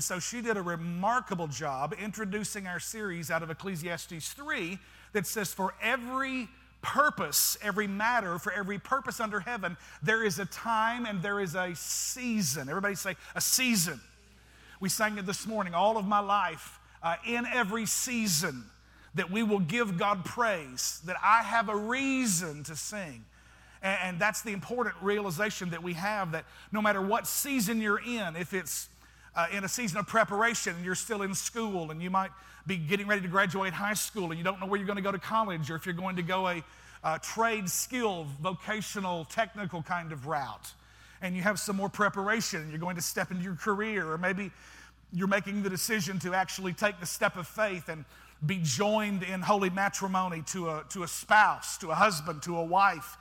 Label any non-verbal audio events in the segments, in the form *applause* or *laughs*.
And so she did a remarkable job introducing our series out of Ecclesiastes 3 that says, For every purpose, every matter, for every purpose under heaven, there is a time and there is a season. Everybody say, a season. We sang it this morning, all of my life, uh, in every season, that we will give God praise, that I have a reason to sing. And, and that's the important realization that we have that no matter what season you're in, if it's uh, in a season of preparation and you're still in school and you might be getting ready to graduate high school and you don't know where you're going to go to college or if you're going to go a, a trade skill, vocational, technical kind of route. And you have some more preparation and you're going to step into your career or maybe you're making the decision to actually take the step of faith and be joined in holy matrimony to a, to a spouse, to a husband, to a wife,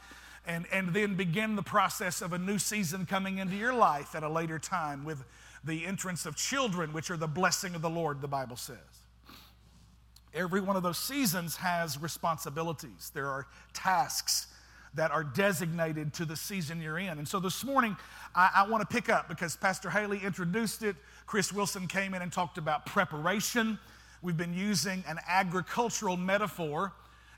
and, and then begin the process of a new season coming into your life at a later time with the entrance of children, which are the blessing of the Lord, the Bible says. Every one of those seasons has responsibilities. There are tasks that are designated to the season you're in. And so this morning, I, I want to pick up because Pastor Haley introduced it. Chris Wilson came in and talked about preparation. We've been using an agricultural metaphor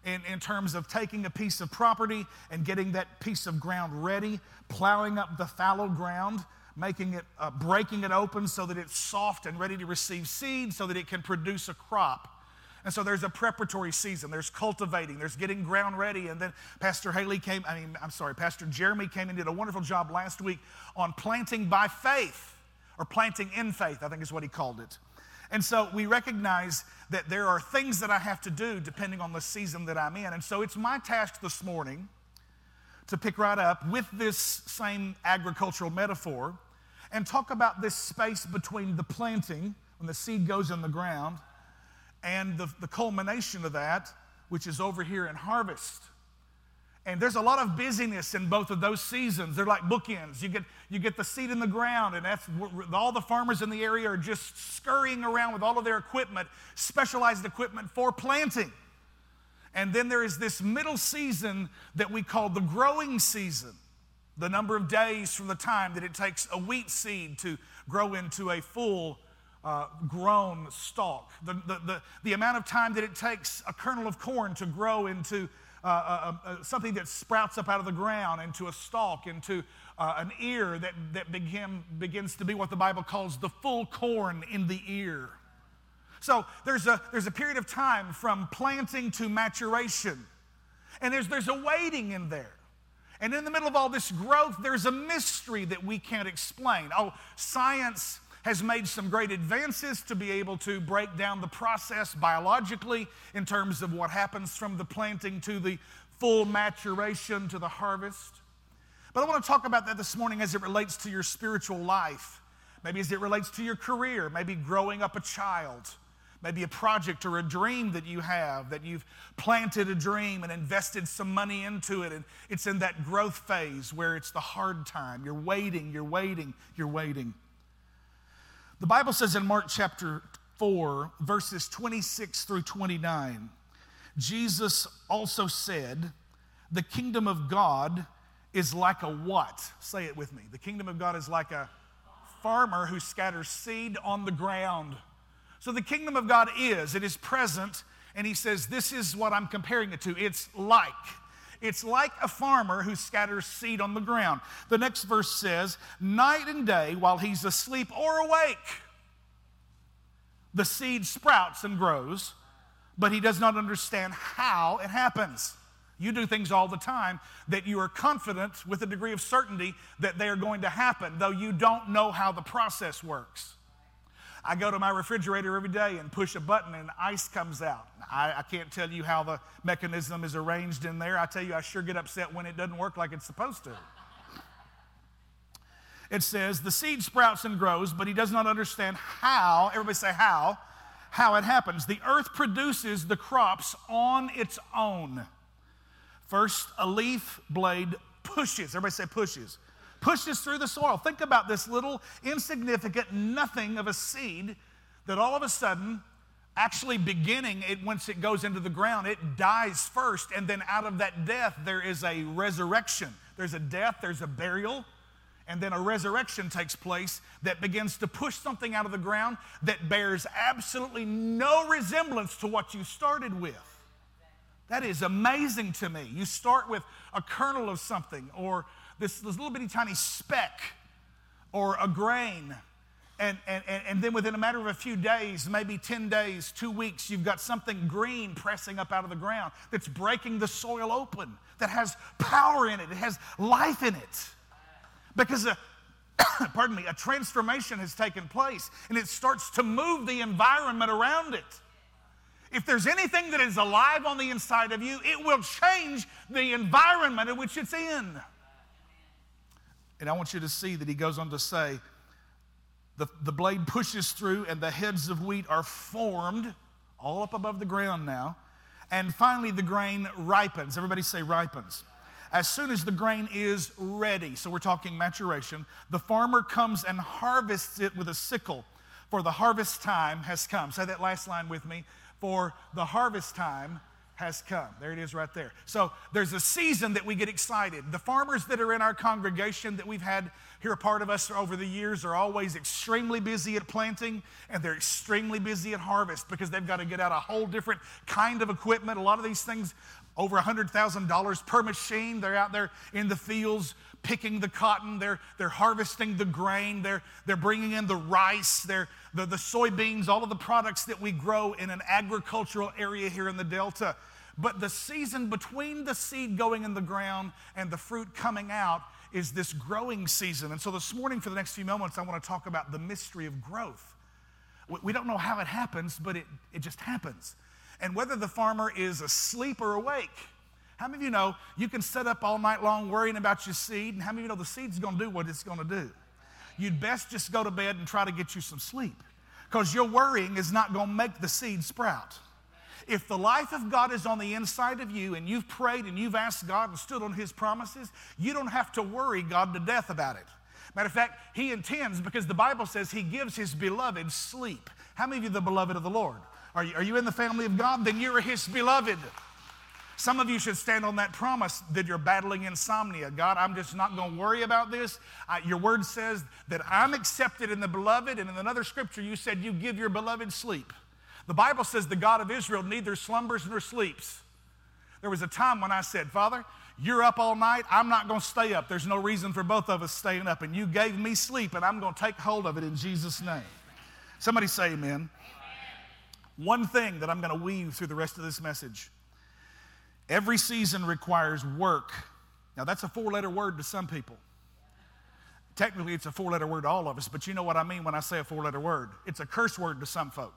in, in terms of taking a piece of property and getting that piece of ground ready, plowing up the fallow ground, making it, uh, breaking it open so that it's soft and ready to receive seed so that it can produce a crop. And so there's a preparatory season. There's cultivating. There's getting ground ready. And then Pastor Haley came, I mean, I'm sorry, Pastor Jeremy came and did a wonderful job last week on planting by faith, or planting in faith, I think is what he called it. And so we recognize that there are things that I have to do depending on the season that I'm in. And so it's my task this morning to pick right up with this same agricultural metaphor and talk about this space between the planting, when the seed goes in the ground, and the, the culmination of that, which is over here in harvest. And there's a lot of busyness in both of those seasons. They're like bookends. You get, you get the seed in the ground, and that's all the farmers in the area are just scurrying around with all of their equipment, specialized equipment for planting. And then there is this middle season that we call the growing season. The number of days from the time that it takes a wheat seed to grow into a full uh, grown stalk, the, the, the, the amount of time that it takes a kernel of corn to grow into uh, uh, uh, something that sprouts up out of the ground into a stalk, into uh, an ear that, that begin, begins to be what the Bible calls the full corn in the ear. So there's a, there's a period of time from planting to maturation. And there's, there's a waiting in there. And in the middle of all this growth, there's a mystery that we can't explain. Oh, science has made some great advances to be able to break down the process biologically in terms of what happens from the planting to the full maturation to the harvest. But I want to talk about that this morning as it relates to your spiritual life, maybe as it relates to your career, maybe growing up a child. Maybe a project or a dream that you have, that you've planted a dream and invested some money into it, and it's in that growth phase where it's the hard time. You're waiting, you're waiting, you're waiting. The Bible says in Mark chapter 4, verses 26 through 29, Jesus also said, The kingdom of God is like a what? Say it with me. The kingdom of God is like a farmer who scatters seed on the ground. So the kingdom of God is, it is present, and he says, This is what I'm comparing it to. It's like. It's like a farmer who scatters seed on the ground. The next verse says, Night and day, while he's asleep or awake, the seed sprouts and grows, but he does not understand how it happens. You do things all the time that you are confident with a degree of certainty that they are going to happen, though you don't know how the process works. I go to my refrigerator every day and push a button and ice comes out. I, I, can't tell you how the mechanism is arranged in there. I tell you, I sure get upset when it doesn't work like it's supposed to. It says, the seed sprouts and grows, but he does not understand how, everybody say how, how it happens. The earth produces the crops on its own. First, a leaf blade pushes, everybody say pushes pushes through the soil. Think about this little insignificant nothing of a seed that all of a sudden, actually beginning it once it goes into the ground, it dies first, and then out of that death, there is a resurrection. There's a death, there's a burial, and then a resurrection takes place that begins to push something out of the ground that bears absolutely no resemblance to what you started with. That is amazing to me. You start with a kernel of something or this, this little bitty tiny speck or a grain. And, and, and then within a matter of a few days, maybe 10 days, two weeks, you've got something green pressing up out of the ground that's breaking the soil open, that has power in it, it has life in it. Because a, *coughs* pardon me, a transformation has taken place and it starts to move the environment around it. If there's anything that is alive on the inside of you, it will change the environment in which it's in. And I want you to see that he goes on to say, the, the blade pushes through, and the heads of wheat are formed, all up above the ground now. And finally, the grain ripens. Everybody say ripens. As soon as the grain is ready, so we're talking maturation, the farmer comes and harvests it with a sickle, for the harvest time has come. Say that last line with me for the harvest time has come. There it is right there. So there's a season that we get excited. The farmers that are in our congregation that we've had here, a part of us over the years, are always extremely busy at planting and they're extremely busy at harvest because they've got to get out a whole different kind of equipment. A lot of these things, over $100,000 per machine. They're out there in the fields picking the cotton, they're, they're harvesting the grain, they're, they're bringing in the rice, they're, the, the soybeans, all of the products that we grow in an agricultural area here in the Delta. But the season between the seed going in the ground and the fruit coming out is this growing season. And so this morning, for the next few moments, I want to talk about the mystery of growth. We don't know how it happens, but it, it just happens. And whether the farmer is asleep or awake, how many of you know you can sit up all night long worrying about your seed, and how many of you know the seed's going to do what it's going to do? You'd best just go to bed and try to get you some sleep because your worrying is not going to make the seed sprout. If the life of God is on the inside of you and you've prayed and you've asked God and stood on His promises, you don't have to worry God to death about it. Matter of fact, He intends because the Bible says He gives His beloved sleep. How many of you the beloved of the Lord? Are you, are you in the family of God? Then you're His beloved. Some of you should stand on that promise that you're battling insomnia. God, I'm just not going to worry about this. I, your word says that I'm accepted in the beloved, and in another scripture, you said you give your beloved sleep. The Bible says the God of Israel neither slumbers nor sleeps. There was a time when I said, Father, you're up all night. I'm not going to stay up. There's no reason for both of us staying up. And you gave me sleep, and I'm going to take hold of it in Jesus' name. Somebody say amen. amen. One thing that I'm going to weave through the rest of this message Every season requires work. Now, that's a four letter word to some people. Technically, it's a four letter word to all of us, but you know what I mean when I say a four letter word. It's a curse word to some folk.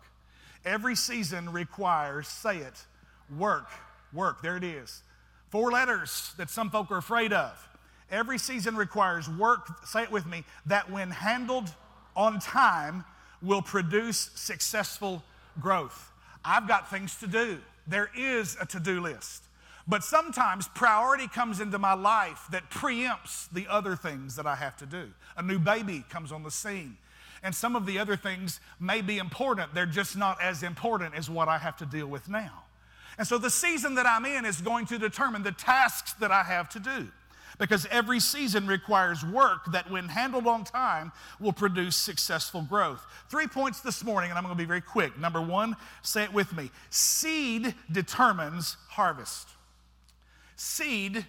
Every season requires, say it, work, work. There it is. Four letters that some folk are afraid of. Every season requires work, say it with me, that when handled on time will produce successful growth. I've got things to do. There is a to do list. But sometimes priority comes into my life that preempts the other things that I have to do. A new baby comes on the scene. And some of the other things may be important, they're just not as important as what I have to deal with now. And so the season that I'm in is going to determine the tasks that I have to do. Because every season requires work that, when handled on time, will produce successful growth. Three points this morning, and I'm going to be very quick. Number one, say it with me seed determines harvest. Seed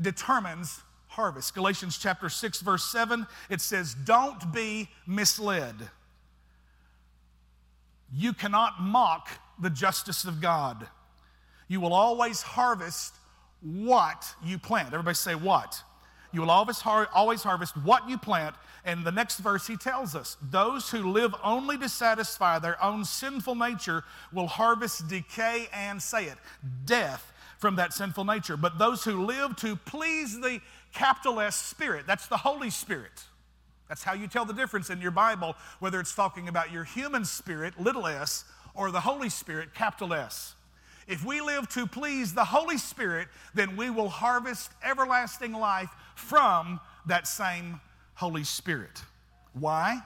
determines harvest. Galatians chapter 6, verse 7, it says, Don't be misled. You cannot mock the justice of God. You will always harvest what you plant. Everybody say, What? You will always, har- always harvest what you plant. And the next verse, he tells us those who live only to satisfy their own sinful nature will harvest decay and say it, death from that sinful nature. But those who live to please the capital S Spirit, that's the Holy Spirit. That's how you tell the difference in your Bible, whether it's talking about your human spirit, little s, or the Holy Spirit, capital S. If we live to please the Holy Spirit, then we will harvest everlasting life from that same Holy Spirit. Why?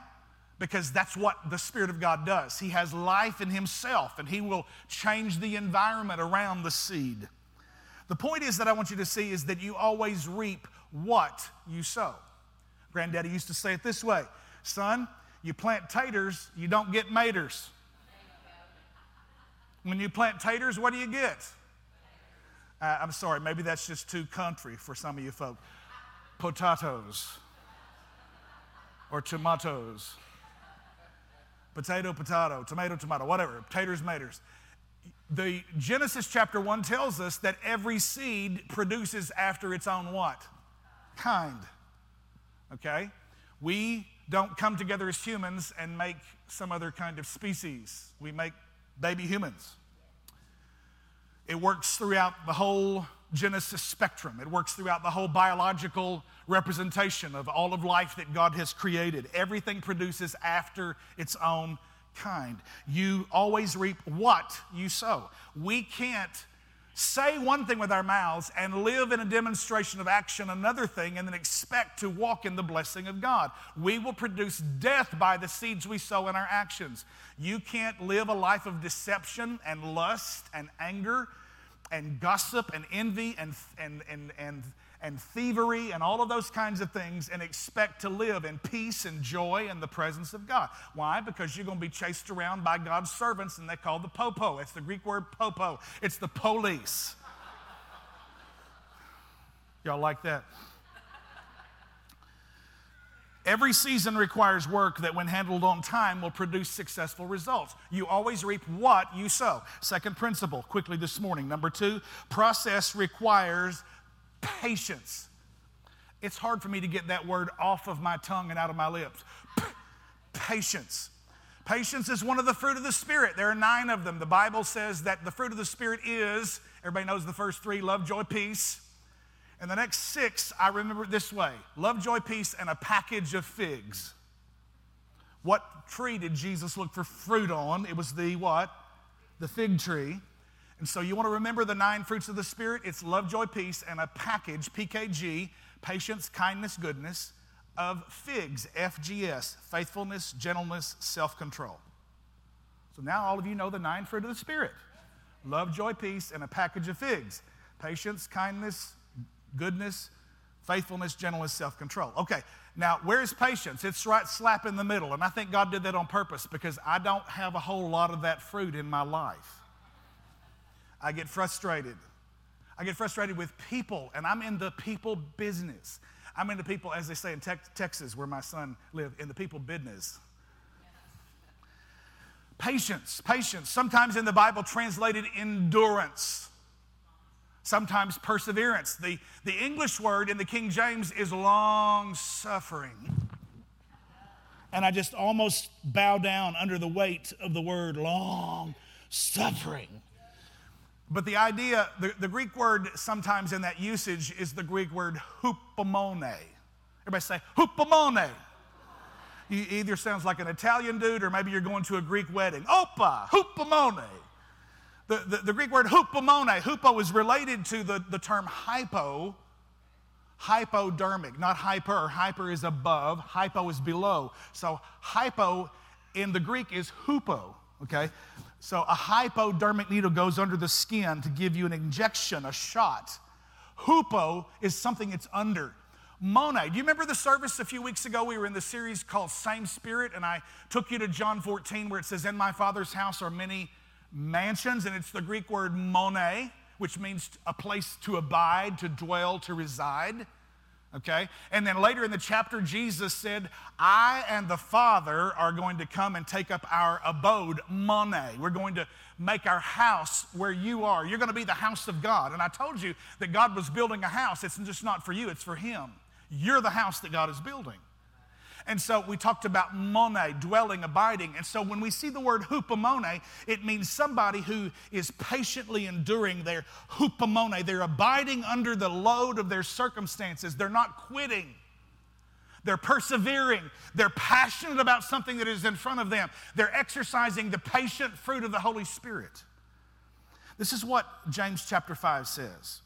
Because that's what the Spirit of God does. He has life in Himself, and He will change the environment around the seed. The point is that I want you to see is that you always reap what you sow. Granddaddy used to say it this way Son, you plant taters, you don't get maters. When you plant taters, what do you get? Uh, I'm sorry, maybe that's just too country for some of you folk. Potatoes or tomatoes. Potato, potato, tomato, tomato, whatever, taters, maters. The Genesis chapter 1 tells us that every seed produces after its own what? Kind. Okay? We don't come together as humans and make some other kind of species. We make baby humans. It works throughout the whole Genesis spectrum. It works throughout the whole biological representation of all of life that God has created. Everything produces after its own kind. You always reap what you sow. We can't say one thing with our mouths and live in a demonstration of action another thing and then expect to walk in the blessing of God. We will produce death by the seeds we sow in our actions. You can't live a life of deception and lust and anger and gossip and envy and, and, and, and and thievery and all of those kinds of things and expect to live in peace and joy in the presence of God. Why? Because you're going to be chased around by God's servants and they're called the popo. It's the Greek word popo, it's the police. Y'all like that? Every season requires work that, when handled on time, will produce successful results. You always reap what you sow. Second principle, quickly this morning. Number two, process requires patience. It's hard for me to get that word off of my tongue and out of my lips. Patience. Patience is one of the fruit of the Spirit. There are nine of them. The Bible says that the fruit of the Spirit is, everybody knows the first three love, joy, peace. And the next six, I remember this way love, joy, peace, and a package of figs. What tree did Jesus look for fruit on? It was the what? The fig tree. And so you want to remember the nine fruits of the Spirit? It's love, joy, peace, and a package, PKG, patience, kindness, goodness, of figs, FGS, faithfulness, gentleness, self control. So now all of you know the nine fruit of the Spirit love, joy, peace, and a package of figs patience, kindness, goodness, faithfulness, gentleness, self control. Okay, now where's patience? It's right slap in the middle. And I think God did that on purpose because I don't have a whole lot of that fruit in my life. I get frustrated. I get frustrated with people, and I'm in the people business. I'm in the people, as they say in te- Texas, where my son lived, in the people business. Patience, patience. Sometimes in the Bible, translated endurance. Sometimes perseverance. The, the English word in the King James is long suffering. And I just almost bow down under the weight of the word long suffering. But the idea, the, the Greek word sometimes in that usage is the Greek word hupomone. Everybody say hupomone. You either sounds like an Italian dude or maybe you're going to a Greek wedding. Opa, hupomone. The, the, the, Greek word hupomone, hupo is related to the, the term hypo, hypodermic, not hyper. Hyper is above, hypo is below. So hypo in the Greek is hupo, okay? So a hypodermic needle goes under the skin to give you an injection, a shot. Hupo is something that's under. Mone. Do you remember the service a few weeks ago? We were in the series called Same Spirit, and I took you to John 14 where it says, In my Father's house are many mansions, and it's the Greek word mone, which means a place to abide, to dwell, to reside okay? And then later in the chapter, Jesus said, I and the Father are going to come and take up our abode, mone. We're going to make our house where you are. You're going to be the house of God. And I told you that God was building a house. It's just not for you, it's for Him. You're the house that God is building. And so we talked about mone, dwelling, abiding. And so when we see the word hupomone, it means somebody who is patiently enduring their hupomone. They're abiding under the load of their circumstances. They're not quitting. They're persevering. They're passionate about something that is in front of them. They're exercising the patient fruit of the Holy Spirit. This is what James chapter 5 says.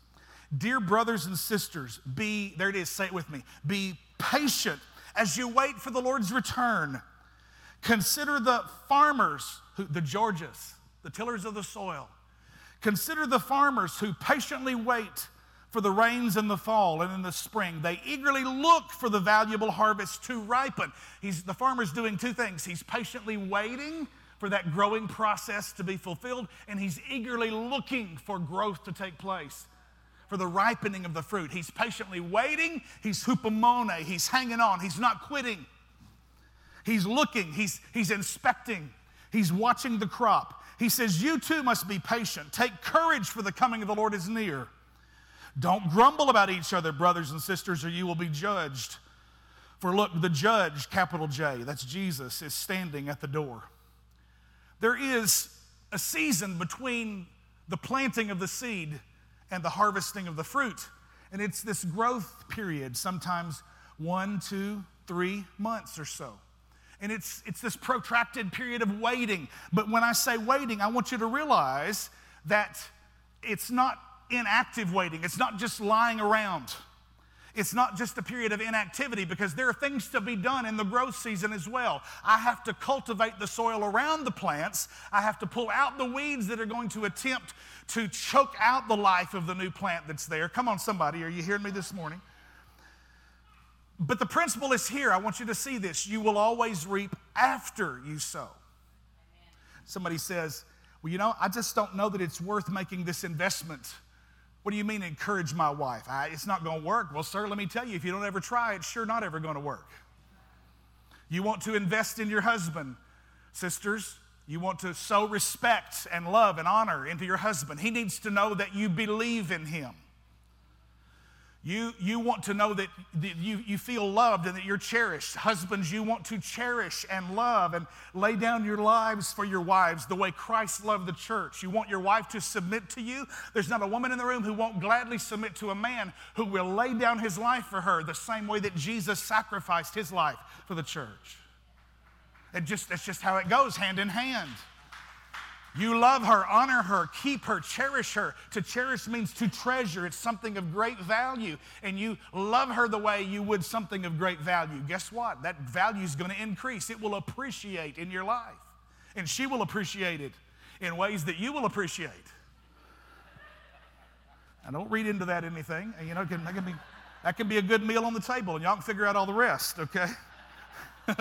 Dear brothers and sisters, be, there it is, say it with me, be patient as you wait for the Lord's return, consider the farmers, who, the georgos, the tillers of the soil. Consider the farmers who patiently wait for the rains in the fall and in the spring. They eagerly look for the valuable harvest to ripen. He's, the farmer's doing two things. He's patiently waiting for that growing process to be fulfilled, and he's eagerly looking for growth to take place, for the ripening of the fruit. He's patiently waiting. He's hupomone. He's hanging on. He's not quitting. He's looking. He's, he's inspecting. He's watching the crop. He says, You too must be patient. Take courage, for the coming of the Lord is near. Don't grumble about each other, brothers and sisters, or you will be judged. For look, the judge, capital J, that's Jesus, is standing at the door. There is a season between the planting of the seed and the harvesting of the fruit. And it's this growth period, sometimes one, two, three months or so. And it's, it's this protracted period of waiting. But when I say waiting, I want you to realize that it's not inactive waiting, it's not just lying around. It's not just a period of inactivity because there are things to be done in the growth season as well. I have to cultivate the soil around the plants. I have to pull out the weeds that are going to attempt to choke out the life of the new plant that's there. Come on, somebody, are you hearing me this morning? But the principle is here. I want you to see this. You will always reap after you sow. Somebody says, Well, you know, I just don't know that it's worth making this investment what do you mean, encourage my wife? I, it's not going to work. Well, sir, let me tell you, if you don't ever try, it's sure not ever going to work. You want to invest in your husband, sisters. You want to sow respect and love and honor into your husband. He needs to know that you believe in him. You, you want to know that, that you, you feel loved and that you're cherished. Husbands, you want to cherish and love and lay down your lives for your wives the way Christ loved the church. You want your wife to submit to you. There's not a woman in the room who won't gladly submit to a man who will lay down his life for her the same way that Jesus sacrificed his life for the church. It just, that's just how it goes, hand in hand. You love her, honor her, keep her, cherish her. To cherish means to treasure. It's something of great value. And you love her the way you would something of great value. Guess what? That value is going to increase. It will appreciate in your life. And she will appreciate it in ways that you will appreciate. I don't read into that anything. You know, that can be, that can be a good meal on the table, and y'all can figure out all the rest, okay? *laughs*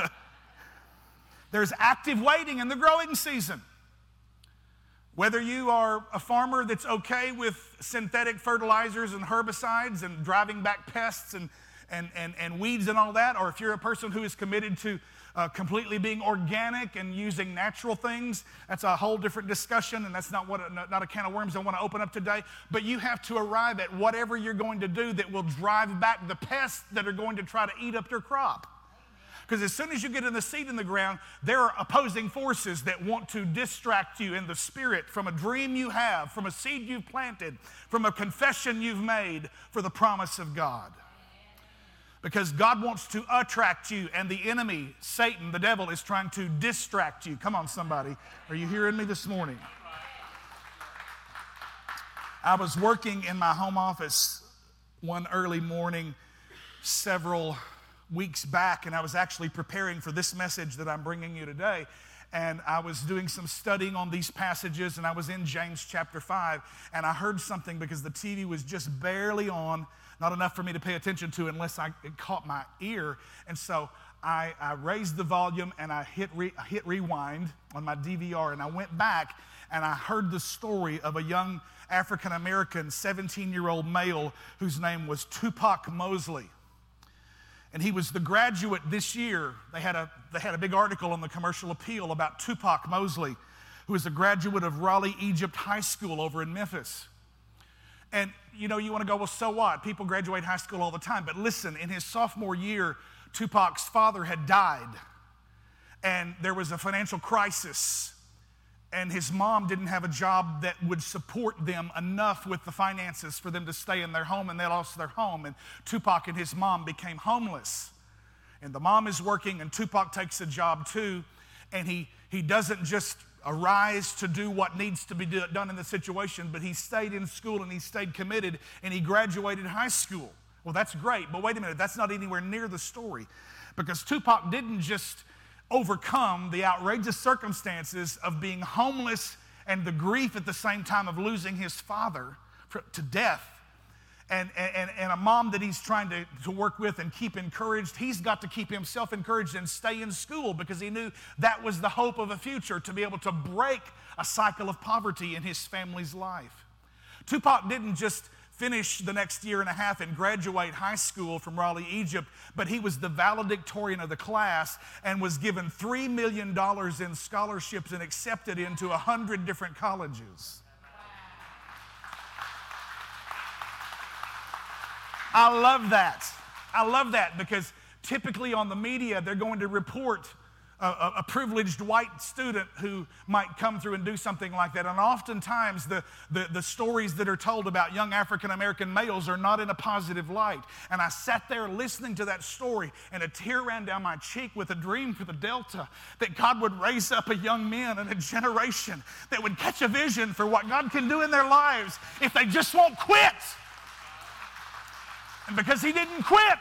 There's active waiting in the growing season. Whether you are a farmer that's okay with synthetic fertilizers and herbicides and driving back pests and, and, and, and weeds and all that, or if you're a person who is committed to uh, completely being organic and using natural things, that's a whole different discussion, and that's not, what, not a can of worms I want to open up today. But you have to arrive at whatever you're going to do that will drive back the pests that are going to try to eat up your crop. Because as soon as you get in the seed in the ground, there are opposing forces that want to distract you in the spirit from a dream you have, from a seed you've planted, from a confession you've made for the promise of God. Because God wants to attract you, and the enemy, Satan, the devil, is trying to distract you. Come on, somebody. Are you hearing me this morning? I was working in my home office one early morning several weeks back, and I was actually preparing for this message that I'm bringing you today. And I was doing some studying on these passages, and I was in James chapter 5, and I heard something because the TV was just barely on, not enough for me to pay attention to unless I, it caught my ear. And so I, I raised the volume and I hit, re, hit rewind on my DVR, and I went back and I heard the story of a young African American 17 year old male whose name was Tupac Mosley and he was the graduate this year. They had a, they had a big article on the commercial appeal about Tupac Mosley, who is a graduate of Raleigh Egypt High School over in Memphis. And you know, you want to go, well, so what? People graduate high school all the time. But listen, in his sophomore year, Tupac's father had died, and there was a financial crisis and his mom didn't have a job that would support them enough with the finances for them to stay in their home, and they lost their home. And Tupac and his mom became homeless. And the mom is working, and Tupac takes a job too, and he, he doesn't just arise to do what needs to be done in the situation, but he stayed in school and he stayed committed, and he graduated high school. Well, that's great, but wait a minute, that's not anywhere near the story. Because Tupac didn't just overcome the outrageous circumstances of being homeless and the grief at the same time of losing his father to death. and, and, and a mom that he's trying to, to work with and keep encouraged. He's got to keep himself encouraged and stay in school because he knew that was the hope of a future to be able to break a cycle of poverty in his family's life. Tupac didn't just finish the next year and a half and graduate high school from Raleigh, Egypt, but he was the valedictorian of the class and was given $3 million in scholarships and accepted into 100 different colleges. I love that. I love that because typically on the media, they're going to report a, a, privileged white student who might come through and do something like that. And oftentimes, the, the, the stories that are told about young African American males are not in a positive light. And I sat there listening to that story, and a tear ran down my cheek with a dream for the Delta that God would raise up a young man and a generation that would catch a vision for what God can do in their lives if they just won't quit. And because he didn't quit,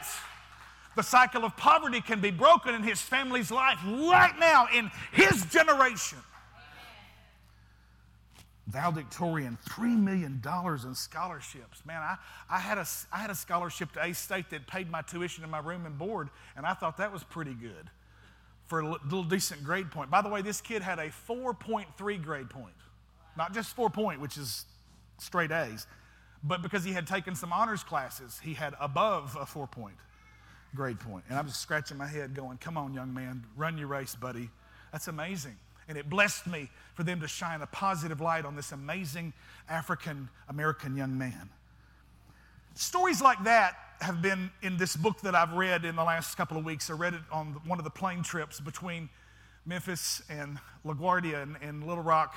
the cycle of poverty can be broken in his family's life right now in his generation. Valedictorian, $3 million in scholarships. Man, I, I, had a, I had a scholarship to A State that paid my tuition and my room and board, and I thought that was pretty good for a little decent grade point. By the way, this kid had a 4.3 grade point, not just 4 point, which is straight A's, but because he had taken some honors classes, he had above a 4 point grade point. And I'm just scratching my head going, come on, young man, run your race, buddy. That's amazing. And it blessed me for them to shine a positive light on this amazing African American young man. Stories like that have been in this book that I've read in the last couple of weeks. I read it on one of the plane trips between Memphis and LaGuardia and, and Little Rock,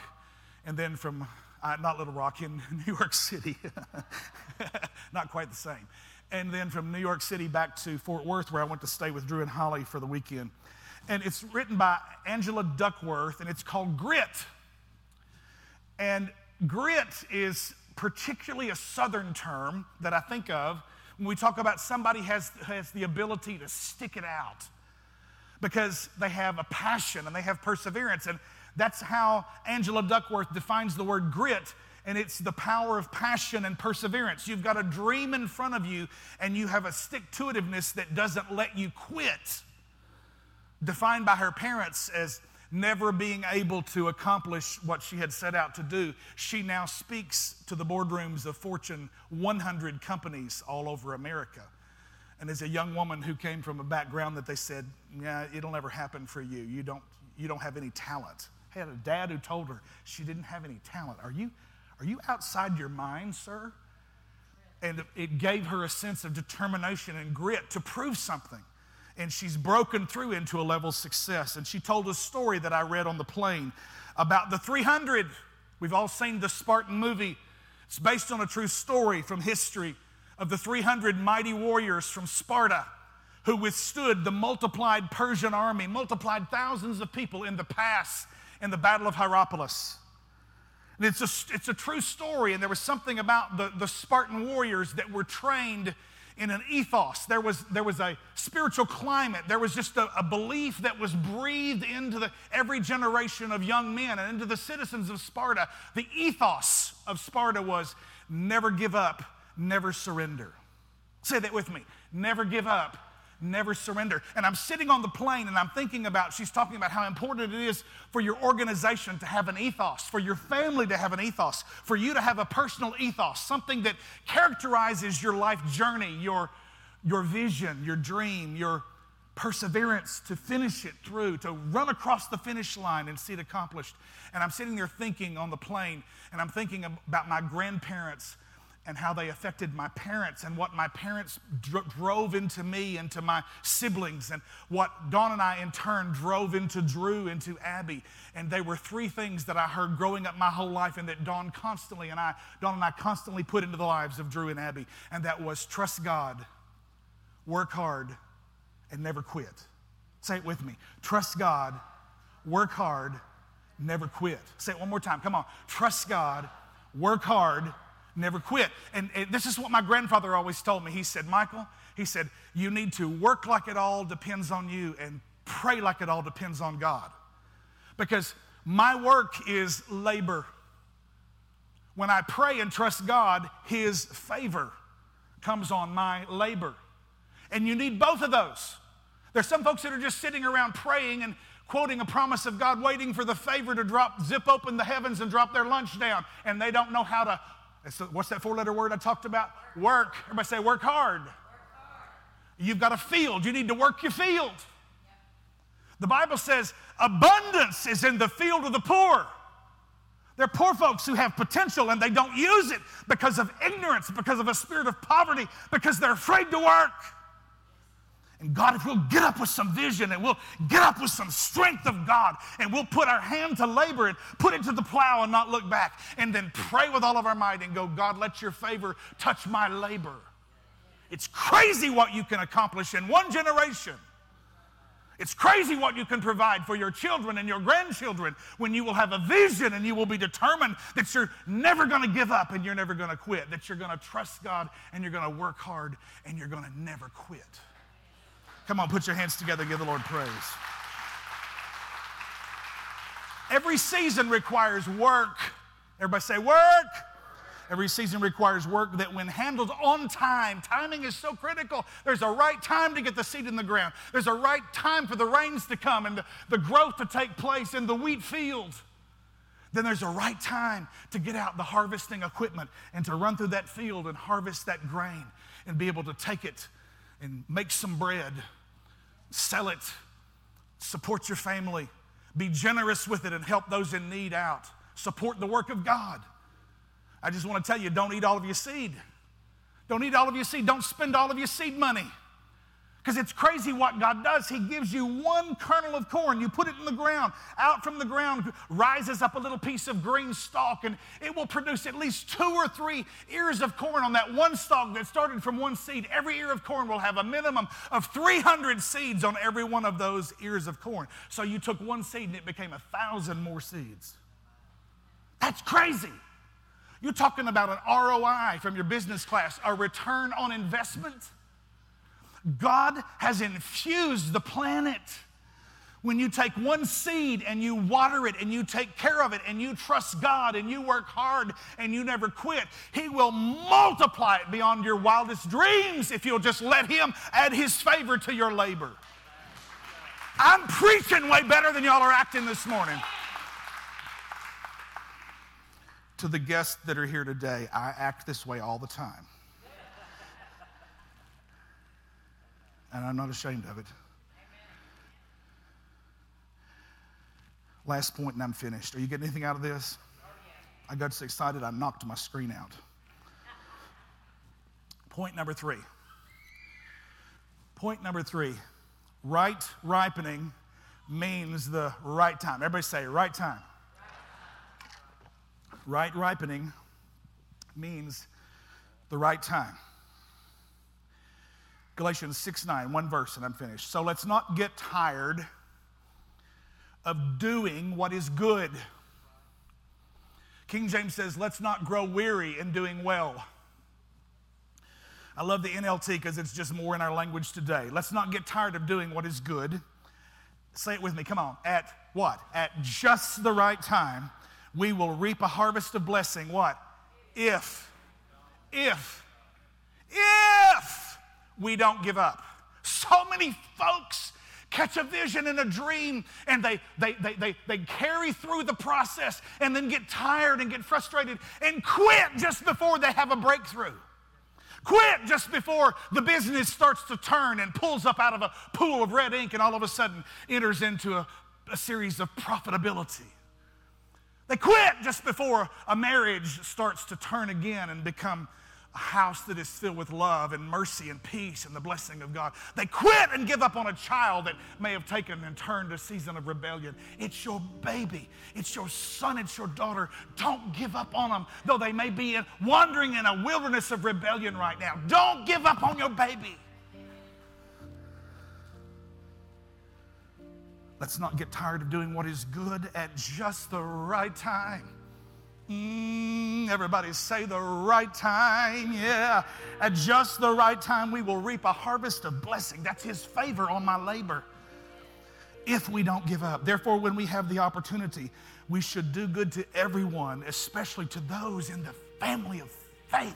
and then from, uh, not Little Rock, in *laughs* New York City. *laughs* not quite the same and then from New York City back to Fort Worth, where I went to stay with Drew and Holly for the weekend. And it's written by Angela Duckworth, and it's called Grit. And grit is particularly a southern term that I think of when we talk about somebody has, has the ability to stick it out because they have a passion and they have perseverance. And that's how Angela Duckworth defines the word grit and it's the power of passion and perseverance. You've got a dream in front of you, and you have a stick to itiveness that doesn't let you quit. Defined by her parents as never being able to accomplish what she had set out to do, she now speaks to the boardrooms of Fortune 100 companies all over America. And as a young woman who came from a background that they said, Yeah, it'll never happen for you. You don't, you don't have any talent. I had a dad who told her she didn't have any talent. Are you, are you outside your mind, sir? And it gave her a sense of determination and grit to prove something. And she's broken through into a level of success. And she told a story that I read on the plane about the 300. We've all seen the Spartan movie. It's based on a true story from history of the 300 mighty warriors from Sparta who withstood the multiplied Persian army, multiplied thousands of people in the pass in the Battle of Hierapolis. It's a, it's a true story, and there was something about the, the Spartan warriors that were trained in an ethos. There was, there was a spiritual climate. There was just a, a belief that was breathed into the, every generation of young men and into the citizens of Sparta. The ethos of Sparta was never give up, never surrender. Say that with me never give up, never surrender. And I'm sitting on the plane and I'm thinking about, she's talking about how important it is for your organization to have an ethos, for your family to have an ethos, for you to have a personal ethos, something that characterizes your life journey, your, your vision, your dream, your perseverance to finish it through, to run across the finish line and see it accomplished. And I'm sitting there thinking on the plane, and I'm thinking about my grandparents and how they affected my parents and what my parents dro- drove into me and to my siblings and what Dawn and I in turn drove into Drew into Abby. And they were three things that I heard growing up my whole life and that Dawn constantly and I Dawn and I constantly put into the lives of Drew and Abby and that was trust God work hard and never quit. Say it with me. Trust God work hard never quit. Say it one more time. Come on. Trust God work hard never quit. And, and, this is what my grandfather always told me. He said, Michael, he said, you need to work like it all depends on you and pray like it all depends on God. Because my work is labor. When I pray and trust God, His favor comes on my labor. And you need both of those. There's some folks that are just sitting around praying and quoting a promise of God, waiting for the favor to drop, zip open the heavens and drop their lunch down, and they don't know how to. What's that four letter word I talked about? Work. Everybody say, work hard. Work hard. You've got a field, you need to work your field. The Bible says abundance is in the field of the poor. They're poor folks who have potential and they don't use it because of ignorance, because of a spirit of poverty, because they're afraid to work. And God, if we'll get up with some vision and we'll get up with some strength of God and we'll put our hand to labor and put it to the plow and not look back and then pray with all of our might and go, God, let your favor touch my labor. It's crazy what you can accomplish in one generation. It's crazy what you can provide for your children and your grandchildren when you will have a vision and you will be determined that you're never going to give up and you're never going to quit, that you're going to trust God and you're going to work hard and you're going to never quit. Come on, put your hands together, give the Lord praise. Every season requires work. Everybody say, work. Every season requires work that, when handled on time, timing is so critical. There's a right time to get the seed in the ground, there's a right time for the rains to come and the, the growth to take place in the wheat field. Then there's a right time to get out the harvesting equipment and to run through that field and harvest that grain and be able to take it and make some bread, sell it, support your family, be generous with it and help those in need out, support the work of God. I just want to tell you don't eat all of your seed. Don't eat all of your seed. Don't spend all of your seed money. Because it's crazy what God does. He gives you one kernel of corn, you put it in the ground, out from the ground rises up a little piece of green stalk, and it will produce at least two or three ears of corn on that one stalk that started from one seed. Every ear of corn will have a minimum of 300 seeds on every one of those ears of corn. So you took one seed and it became a thousand more seeds. That's crazy. You're talking about an ROI from your business class, a return on investment. God has infused the planet. When you take one seed and you water it and you take care of it and you trust God and you work hard and you never quit, He will multiply it beyond your wildest dreams if you'll just let Him add His favor to your labor. I'm preaching way better than y'all are acting this morning. To the guests that are here today, I act this way all the time. And I'm not ashamed of it. Last point, and I'm finished. Are you getting anything out of this? I got so excited I knocked my screen out. Point number three. Point number three right ripening means the right time. Everybody say, right time. Right ripening means the right time. Galatians 6 9, one verse, and I'm finished. So let's not get tired of doing what is good. King James says, let's not grow weary in doing well. I love the NLT because it's just more in our language today. Let's not get tired of doing what is good. Say it with me, come on. At what? At just the right time, we will reap a harvest of blessing. What? If, if, if we don't give up. So many folks catch a vision and a dream and they, they, they, they, they carry through the process and then get tired and get frustrated and quit just before they have a breakthrough. Quit just before the business starts to turn and pulls up out of a pool of red ink and all of a sudden enters into a, a series of profitability. They quit just before a marriage starts to turn again and become a house that is filled with love and mercy and peace and the blessing of God. They quit and give up on a child that may have taken and turned a season of rebellion. It's your baby, it's your son, it's your daughter. Don't give up on them, though they may be in, wandering in a wilderness of rebellion right now. Don't give up on your baby. Let's not get tired of doing what is good at just the right time. Mm, everybody say the right time. Yeah. At just the right time, we will reap a harvest of blessing. That's His favor on my labor if we don't give up. Therefore, when we have the opportunity, we should do good to everyone, especially to those in the family of faith.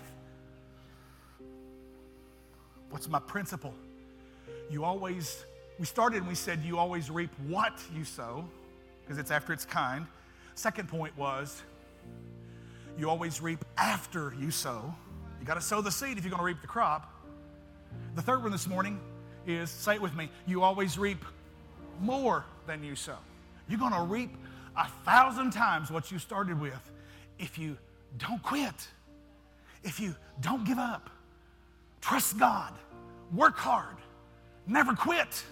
What's my principle? You always, we started and we said you always reap what you sow, because it's after its kind. Second point was you always reap after you sow. You got to sow the seed if you're going to reap the crop. The third one this morning is say it with me you always reap more than you sow. You're going to reap a thousand times what you started with if you don't quit, if you don't give up. Trust God, work hard, never quit.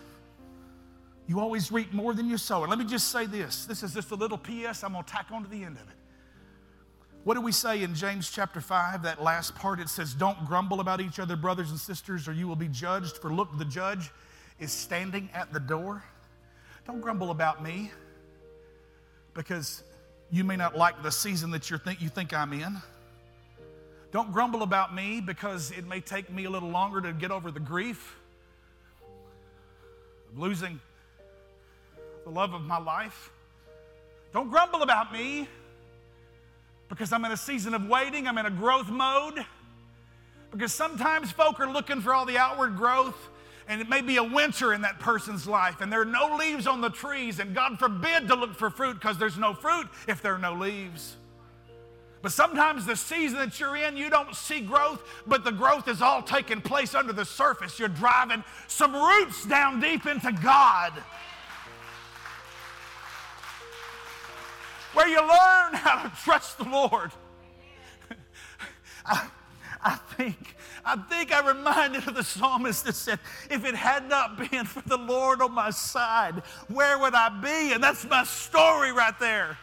You always reap more than you sow. And let me just say this this is just a little PS I'm going to tack on to the end of it. What do we say in James chapter 5, that last part? It says, Don't grumble about each other, brothers and sisters, or you will be judged. For look, the judge is standing at the door. Don't grumble about me because you may not like the season that you think, you think I'm in. Don't grumble about me because it may take me a little longer to get over the grief of losing the love of my life. Don't grumble about me because I'm in a season of waiting, I'm in a growth mode. Because sometimes folk are looking for all the outward growth, and it may be a winter in that person's life, and there are no leaves on the trees, and God forbid to look for fruit because there's no fruit if there are no leaves. But sometimes the season that you're in, you don't see growth, but the growth is all taking place under the surface. You're driving some roots down deep into God. Where you learn how to trust the Lord. I, I think, I think I reminded of the psalmist that said, if it had not been for the Lord on my side, where would I be? And that's my story right there.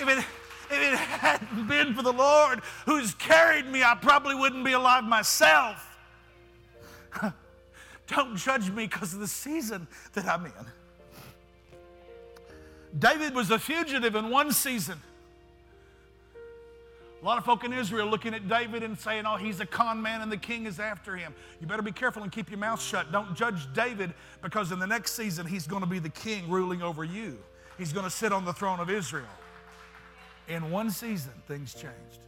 If it, if it hadn't been for the Lord who's carried me, I probably wouldn't be alive myself. *laughs* Don't judge me because of the season that I'm in. David was a fugitive in one season. A lot of folk in Israel looking at David and saying, oh, he's a con man and the king is after him. You better be careful and keep your mouth shut. Don't judge David because in the next season he's going to be the king ruling over you. He's going to sit on the throne of Israel. In one season, things changed.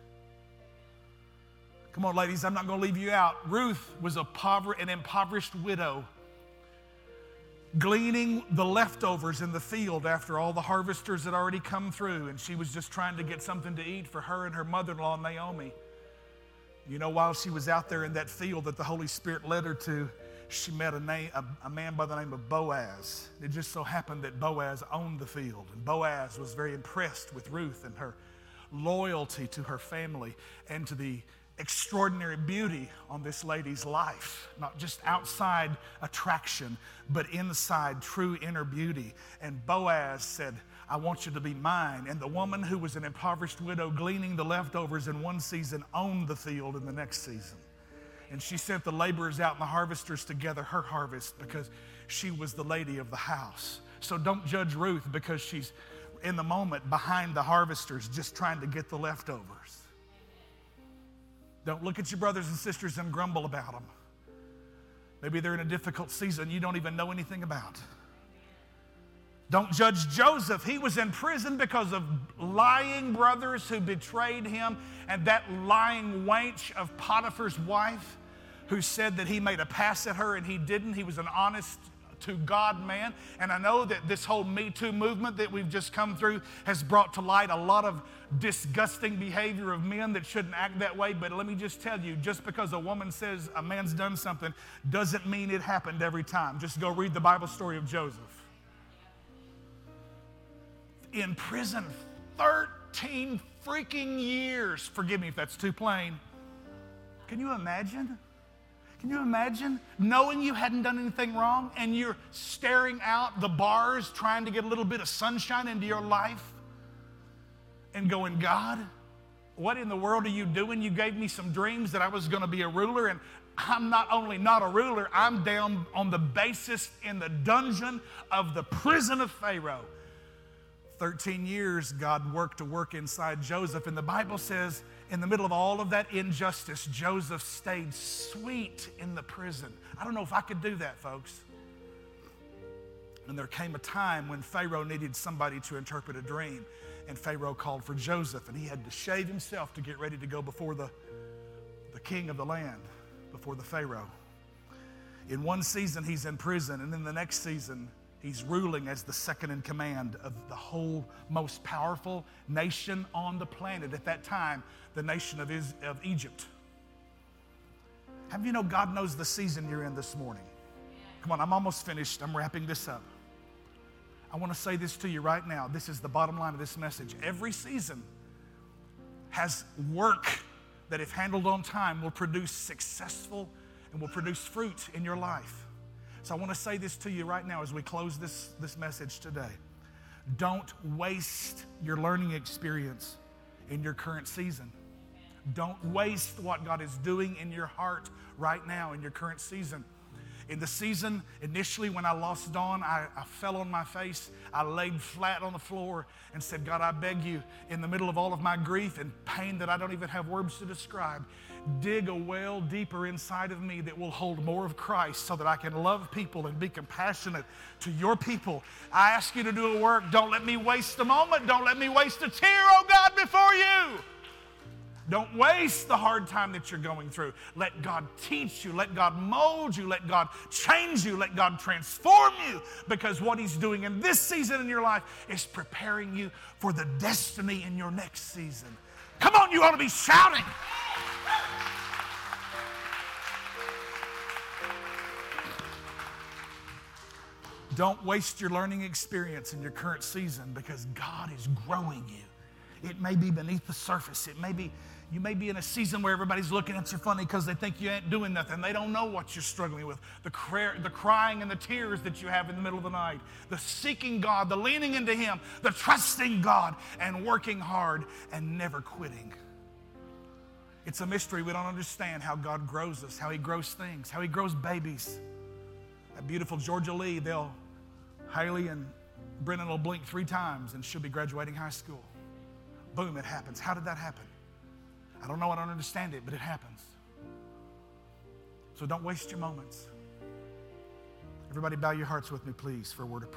Come on, ladies, I'm not going to leave you out. Ruth was a pover- an impoverished widow, gleaning the leftovers in the field after all the harvesters had already come through, and she was just trying to get something to eat for her and her mother in law, Naomi. You know, while she was out there in that field that the Holy Spirit led her to, she met a, name, a, a, man by the name of Boaz. It just so happened that Boaz owned the field, and Boaz was very impressed with Ruth and her loyalty to her family and to the extraordinary beauty on this lady's life. Not just outside attraction, but inside true inner beauty. And Boaz said, I want you to be mine. And the woman who was an impoverished widow gleaning the leftovers in one season owned the field in the next season. And she sent the laborers out and the harvesters to gather her harvest because she was the lady of the house. So don't judge Ruth because she's in the moment behind the harvesters just trying to get the leftovers. Don't look at your brothers and sisters and grumble about them. Maybe they're in a difficult season you don't even know anything about. Don't judge Joseph. He was in prison because of lying brothers who betrayed him, and that lying wench of Potiphar's wife who said that he made a pass at her and he didn't. He was an honest to God man. And I know that this whole Me Too movement that we've just come through has brought to light a lot of disgusting behavior of men that shouldn't act that way. But let me just tell you just because a woman says a man's done something doesn't mean it happened every time. Just go read the Bible story of Joseph in prison 13 freaking years. Forgive me if that's too plain. Can you imagine? Can you imagine knowing you hadn't done anything wrong and you're staring out the bars trying to get a little bit of sunshine into your life and going, God, what in the world are you doing? You gave me some dreams that I was going to be a ruler, and I'm not only not a ruler, I'm down on the basis in the dungeon of the prison of Pharaoh. 13 years, God worked to work inside Joseph. And the Bible says, in the middle of all of that injustice, Joseph stayed sweet in the prison. I don't know if I could do that, folks. And there came a time when Pharaoh needed somebody to interpret a dream. And Pharaoh called for Joseph, and he had to shave himself to get ready to go before the, the king of the land. before the Pharaoh. In one season, he's in prison, and in the next season, he's ruling as the second in command of the whole most powerful nation on the planet at that time, the nation of, Is- of Egypt. Have you know God knows the season you're in this morning? Come on, I'm almost finished. I'm wrapping this up. I want to say this to you right now. This is the bottom line of this message. Every season has work that, if handled on time, will produce successful and will produce fruit in your life. So I want to say this to you right now as we close this, this message today. Don't waste your learning experience in your current season. Don't waste what God is doing in your heart right now in your current season. In the season, initially when I lost Dawn, I, I, fell on my face. I laid flat on the floor and said, God, I beg you, in the middle of all of my grief and pain that I don't even have words to describe, dig a well deeper inside of me that will hold more of Christ so that I can love people and be compassionate to your people. I ask you to do a work. Don't let me waste a moment. Don't let me waste a tear, oh God, before you. Don't waste the hard time that you're going through. Let God teach you. Let God mold you. Let God change you. Let God transform you because what He's doing in this season in your life is preparing you for the destiny in your next season. Come on, you ought to be shouting. Don't waste your learning experience in your current season because God is growing you. It may be beneath the surface. It may be you may be in a season where everybody's looking at you funny because they think you ain't doing nothing. They don't know what you're struggling with. The, the crying and the tears that you have in the middle of the night, the seeking God, the leaning into Him, the trusting God, and working hard and never quitting. It's a mystery. We don't understand how God grows us, how He grows things, how He grows babies. That beautiful Georgia Lee, they'll, Haley and Brennan will blink three times and she'll be graduating high school. Boom, it happens. How did that happen? I don't know, I don't understand it, but it happens. So don't waste your moments. Everybody, bow your hearts with me, please, for a word of prayer.